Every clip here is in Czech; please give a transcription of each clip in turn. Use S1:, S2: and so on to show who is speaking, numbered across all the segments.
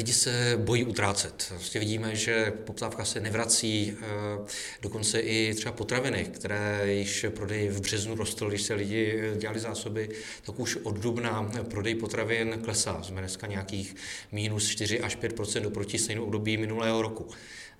S1: Lidi se bojí utrácet. Prostě vidíme, že poptávka se nevrací, eh, dokonce i třeba potraviny, které již prodej v březnu rostl, když se lidi dělali zásoby, tak už od dubna prodej potravin klesá. Jsme dneska nějakých minus 4 až 5% oproti stejnou období minulého roku.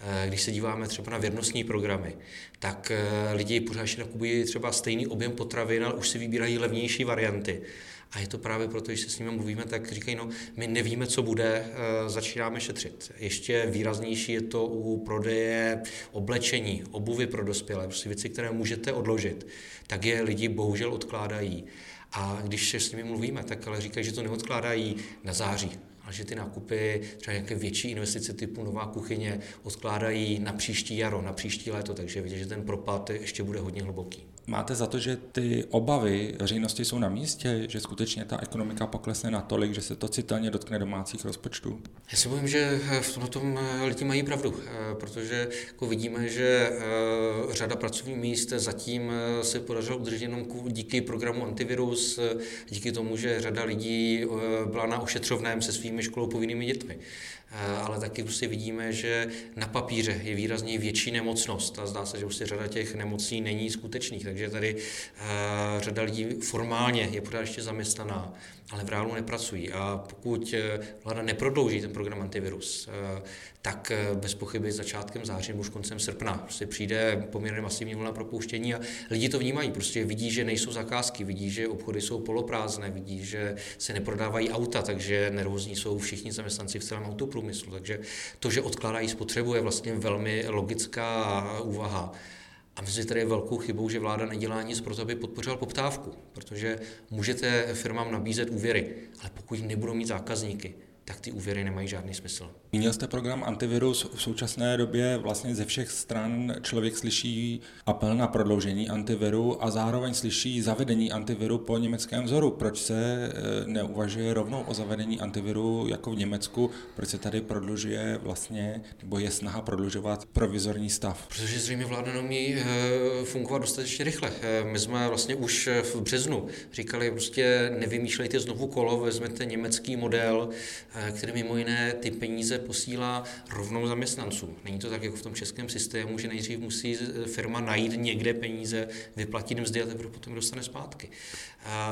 S1: Eh, když se díváme třeba na věrnostní programy, tak eh, lidi pořád ještě nakupují třeba stejný objem potravin, ale už si vybírají levnější varianty. A je to právě proto, když se s nimi mluvíme, tak říkají, no, my nevíme, co bude, eh, začínáme šetřit. Ještě výraznější je to u prodeje oblečení, obuvy pro dospělé, prostě věci, které můžete odložit, tak je lidi bohužel odkládají. A když s nimi mluvíme, tak ale říkají, že to neodkládají na září, ale že ty nákupy, třeba nějaké větší investice typu nová kuchyně, odkládají na příští jaro, na příští léto, takže vidíte, že ten propad ještě bude hodně hluboký.
S2: Máte za to, že ty obavy veřejnosti jsou na místě, že skutečně ta ekonomika poklesne natolik, že se to citelně dotkne domácích rozpočtů?
S1: Já si myslím, že v tom lidi mají pravdu, protože jako vidíme, že eh, řada pracovních míst zatím eh, se podařilo udržet jenom díky programu antivirus, eh, díky tomu, že řada lidí byla na ošetřovném se svými školou povinnými dětmi. Ale taky prostě vidíme, že na papíře je výrazně větší nemocnost a zdá se, že si řada těch nemocí není skutečných. Takže tady uh, řada lidí formálně je pořád ještě zaměstnaná, ale v reálu nepracují. A pokud uh, vláda neprodlouží ten program antivirus, tak bez pochyby začátkem září nebo už koncem srpna prostě přijde poměrně masivní vlna propouštění a lidi to vnímají. Prostě vidí, že nejsou zakázky, vidí, že obchody jsou poloprázdné, vidí, že se neprodávají auta, takže nervózní jsou všichni zaměstnanci v celém autoprůmyslu. Takže to, že odkládají spotřebu, je vlastně velmi logická úvaha. A myslím, že tady je velkou chybou, že vláda nedělá nic pro to, aby podpořila poptávku, protože můžete firmám nabízet úvěry, ale pokud nebudou mít zákazníky, tak ty úvěry nemají žádný smysl.
S2: Měl jste program antivirus. V současné době vlastně ze všech stran člověk slyší apel na prodloužení antiviru a zároveň slyší zavedení antiviru po německém vzoru. Proč se eh, neuvažuje rovnou o zavedení antiviru jako v Německu? Proč se tady prodlužuje vlastně, nebo je snaha prodlužovat provizorní stav?
S1: Protože zřejmě vláda neumí eh, fungovat dostatečně rychle. Eh, my jsme vlastně už v březnu říkali, prostě nevymýšlejte znovu kolo, vezmete německý model, který mimo jiné ty peníze posílá rovnou zaměstnancům. Není to tak jako v tom českém systému, že nejdřív musí firma najít někde peníze, vyplatit mzdy a teprve potom dostane zpátky. A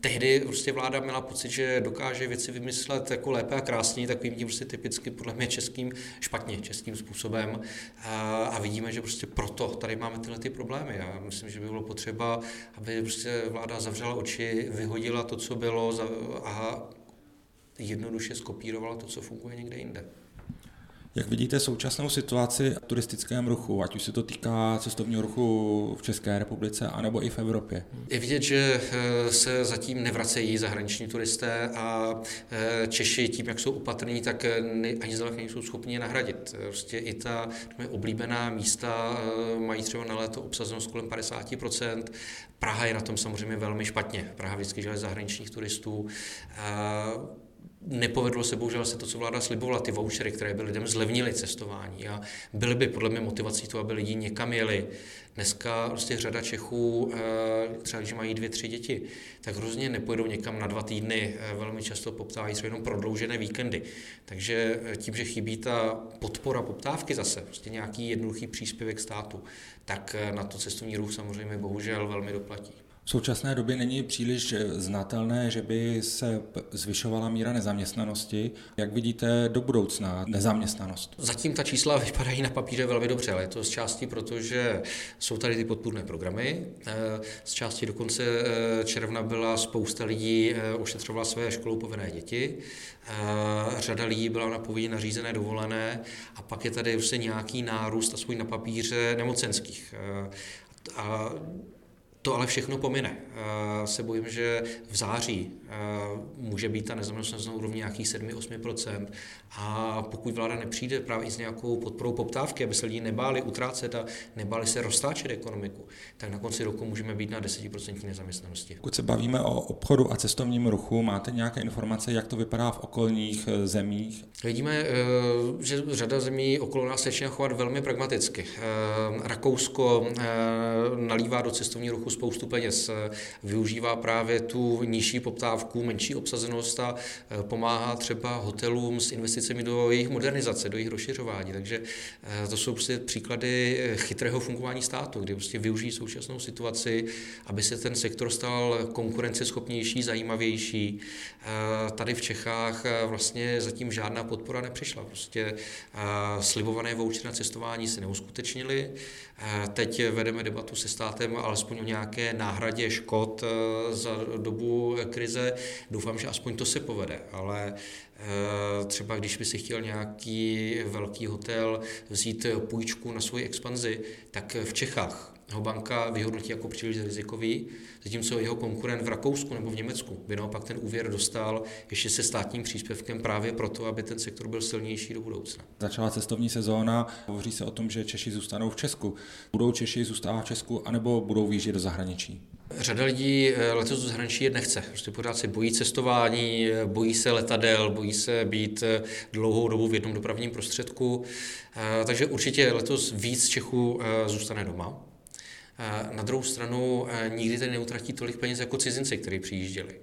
S1: tehdy prostě vláda měla pocit, že dokáže věci vymyslet jako lépe a krásně, takovým tím prostě typicky podle mě českým, špatně českým způsobem. A, a vidíme, že prostě proto tady máme tyhle ty problémy. Já myslím, že by bylo potřeba, aby prostě vláda zavřela oči, vyhodila to, co bylo a jednoduše skopírovala to, co funguje někde jinde.
S2: Jak vidíte současnou situaci v turistickém ruchu, ať už se to týká cestovního ruchu v České republice, anebo i v Evropě?
S1: Je vidět, že eh, se zatím nevracejí zahraniční turisté a eh, Češi tím, jak jsou opatrní, tak eh, ani zdaleka nejsou schopni je nahradit. Prostě i ta oblíbená místa mají třeba na léto obsazenost kolem 50%. Praha je na tom samozřejmě velmi špatně. Praha vždycky žele zahraničních turistů. Nepovedlo se bohužel se to, co vláda slibovala, ty vouchery, které by lidem zlevnily cestování a byly by podle mě motivací to, aby lidi někam jeli. Dneska prostě řada Čechů, eh, třeba když mají dvě, tři děti, tak hrozně nepojedou někam na dva týdny, eh, velmi často poptávají třeba jenom prodloužené víkendy. Takže eh, tím, že chybí ta podpora poptávky zase, prostě nějaký jednoduchý příspěvek státu, tak na to cestovní ruch samozřejmě bohužel velmi doplatí.
S2: V současné době není příliš znatelné, že by se zvyšovala míra nezaměstnanosti. Jak vidíte do budoucna nezaměstnanost?
S1: Zatím ta čísla vypadají na papíře velmi dobře, ale je to z části proto, že jsou tady ty podpůrné programy. Eh, z části do konce eh, června byla spousta lidí eh, ošetřovala své školou povinné děti. Řada lidí byla na povinně nařízené dovolené a pak je tady vlastně nějaký nárůst, aspoň na papíře, nemocenských. A to ale všechno pomine. Se bojím, že v září může být ta nezaměstnanost na úrovni nějakých 7-8%. A pokud vláda nepřijde právě s nějakou podporou poptávky, aby se lidi nebáli utrácet a nebáli se roztáčet ekonomiku, tak na konci roku můžeme být na 10% nezaměstnanosti.
S2: Pokud se bavíme o obchodu a cestovním ruchu, máte nějaké informace, jak to vypadá v okolních e, zemích?
S1: Vidíme, e, že řada zemí okolo nás začíná chovat velmi pragmaticky. Rakousko nalívá do cestovního ruchu spoustu peněz. Využívá právě tu nižší poptávku, menší obsazenost a pomáhá třeba hotelům s investicemi do jejich modernizace, do jejich rozšiřování. Takže to jsou prostě příklady chytrého fungování státu, kdy prostě využijí současnou situaci, aby se ten sektor stal konkurenceschopnější, zajímavější. Tady v Čechách vlastně zatím žádná podpora nepřišla. Prostě slibované vouchery na cestování se neuskutečnily. Teď vedeme debatu se státem alespoň o nějaké náhradě škod za dobu krize. Doufám, že aspoň to se povede, ale třeba když by si chtěl nějaký velký hotel vzít půjčku na svoji expanzi, tak v Čechách ho banka vyhodnotí jako příliš rizikový, zatímco jeho konkurent v Rakousku nebo v Německu by naopak ten úvěr dostal ještě se státním příspěvkem právě proto, aby ten sektor byl silnější do budoucna.
S2: Začala cestovní sezóna, hovoří se o tom, že Češi zůstanou v Česku. Budou Češi zůstávat v Česku, anebo budou výjíždět do zahraničí?
S1: Řada lidí eh, letos do zahraničí jet nechce. Prostě pořád se bojí cestování, eh, bojí se letadel, bojí se být eh, dlouhou dobu v jednom dopravním prostředku. Takže určitě letos víc Čechů zůstane doma. Na druhou stranu nikdy tady neutratí tolik peněz jako cizinci, kteří přijížděli.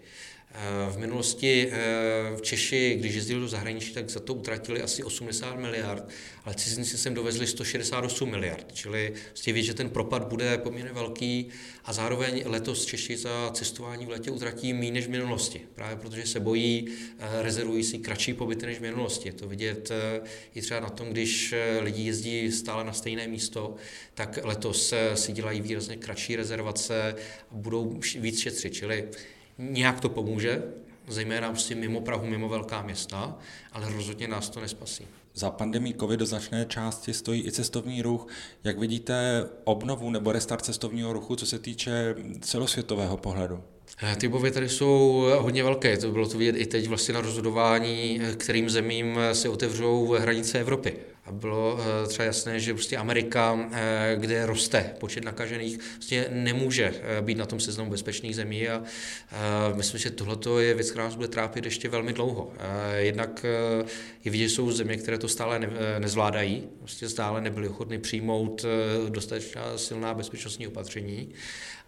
S1: V minulosti eh, v Češi, když jezdili do zahraničí, tak za to utratili asi 80 miliard, ale cizinci sem dovezli 168 miliard, čili prostě vidět, že ten propad bude poměrně velký a zároveň letos Češi za cestování v letě utratí méně než v minulosti, právě protože se bojí, eh, rezervují si kratší pobyty než v minulosti. Je to vidět eh, i třeba na tom, když lidi jezdí stále na stejné místo, tak letos si dělají výrazně kratší rezervace a budou víc šetřit, čili Nějak to pomůže, zejména prostě mimo Prahu, mimo velká města, ale rozhodně nás to nespasí.
S2: Za pandemí COVID do značné části stojí i cestovní ruch. Jak vidíte obnovu nebo restart cestovního ruchu, co se týče celosvětového pohledu?
S1: Eh, ty obavy tady jsou hodně velké. To bylo to vidět i teď vlastně na rozhodování, eh, kterým zemím se otevřou hranice Evropy. A bylo eh, třeba jasné, že prostě Amerika, kde roste počet nakažených, prostě nemůže být na tom seznamu bezpečných zemí a myslím, že tohle je věc, která nás bude trápit ještě velmi dlouho. Jednak je vidět, že jsou země, které to stále ne, nezvládají, prostě stále nebyly ochotny přijmout dostatečná silná bezpečnostní opatření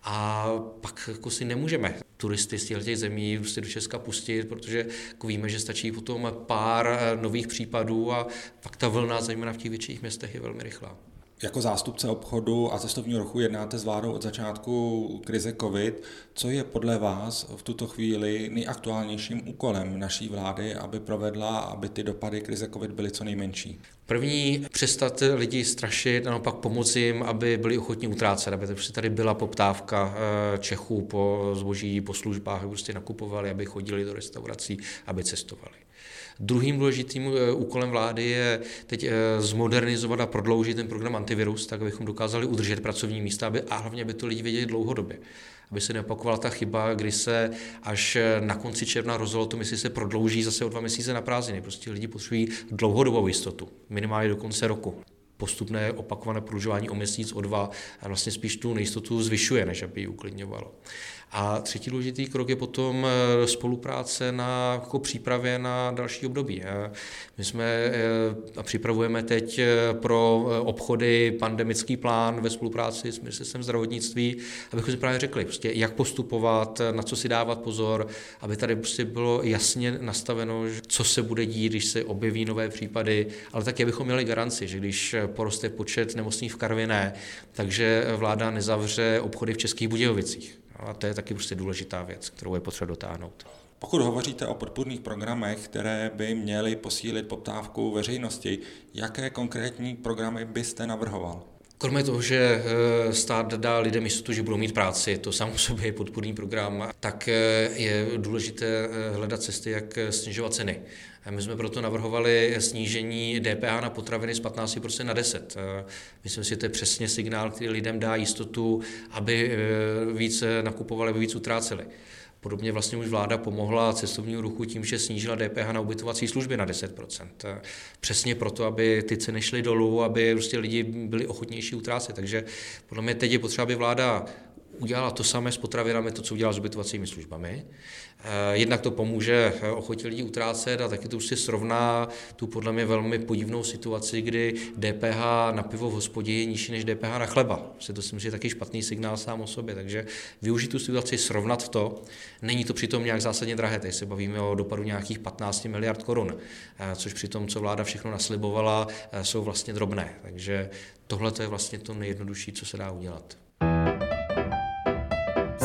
S1: a pak jako si nemůžeme turisty z těch zemí prostě do Česka pustit, protože jako víme, že stačí potom pár eh, nových případů a pak ta vlna, zejména v těch větších městech, je velmi rychlá.
S2: Jako zástupce obchodu a cestovního ruchu jednáte s vládou od začátku krize COVID. Co je podle vás v tuto chvíli nejaktuálnějším úkolem naší vlády, aby provedla, aby ty dopady krize COVID byly co nejmenší?
S1: První, přestat lidi strašit naopak pomoci jim, aby byli ochotní utrácet, aby tady byla poptávka eh, Čechů po zboží, po službách, aby prostě nakupovali, aby chodili do restaurací, aby cestovali. Druhým důležitým eh, úkolem vlády je teď eh, zmodernizovat a prodloužit ten program antivirus, tak abychom dokázali udržet pracovní místa aby, a hlavně, aby to lidi věděli dlouhodobě. Aby se neopakovala ta chyba, kdy se až eh, na konci června rozhodlo to, jestli se prodlouží zase o dva měsíce na prázdniny. Prostě lidi potřebují dlouhodobou jistotu, minimálně do konce roku postupné opakované prodlužování o měsíc, o dva vlastně spíš tu nejistotu zvyšuje, než aby ji uklidňovalo. A třetí důležitý krok je potom eh, spolupráce na jako přípravě na další období. Eh, my jsme eh, a připravujeme teď pro obchody pandemický plán ve spolupráci s ministerstvem zdravotnictví, abychom si právě řekli, prostě jak postupovat, na co si dávat pozor, aby tady prostě bylo jasně nastaveno, co se bude dít, když se objeví nové případy, ale taky abychom měli garanci, že když poroste počet nemocných v Karviné, takže vláda nezavře obchody v Českých Budějovicích. A to je taky prostě důležitá věc, kterou je potřeba dotáhnout.
S2: Pokud hovoříte o podpůrných programech, které by měly posílit poptávku veřejnosti, jaké konkrétní programy byste navrhoval?
S1: Kromě toho, že eh, stát dá lidem jistotu, že budou mít práci, to samo sobě je podpůrný program, tak eh, je důležité eh, hledat cesty, jak snižovat ceny. My jsme proto navrhovali snížení DPH na potraviny z 15% na 10. Myslím si, že to je přesně signál, který lidem dá jistotu, aby víc nakupovali, aby víc utráceli. Podobně vlastně už vláda pomohla cestovnímu ruchu tím, že snížila DPH na ubytovací služby na 10%. Přesně proto, aby ty ceny šly dolů, aby prostě lidi byli ochotnější utrácet. Takže podle mě teď je potřeba, aby vláda udělala to samé s potravinami, to, co udělala s ubytovacími službami. Eh, jednak to pomůže eh, ochotě lidí utrácet a taky to už si srovná tu podle mě velmi podivnou situaci, kdy DPH na pivo v hospodě je nižší než DPH na chleba. Si to si myslím, že je taky špatný signál sám o sobě, takže využít tu situaci, srovnat to. Není to přitom nějak zásadně drahé, teď se bavíme o dopadu nějakých 15 miliard korun, eh, což při tom, co vláda všechno naslibovala, jsou vlastně drobné. Takže tohle je vlastně to nejjednodušší, co se dá udělat.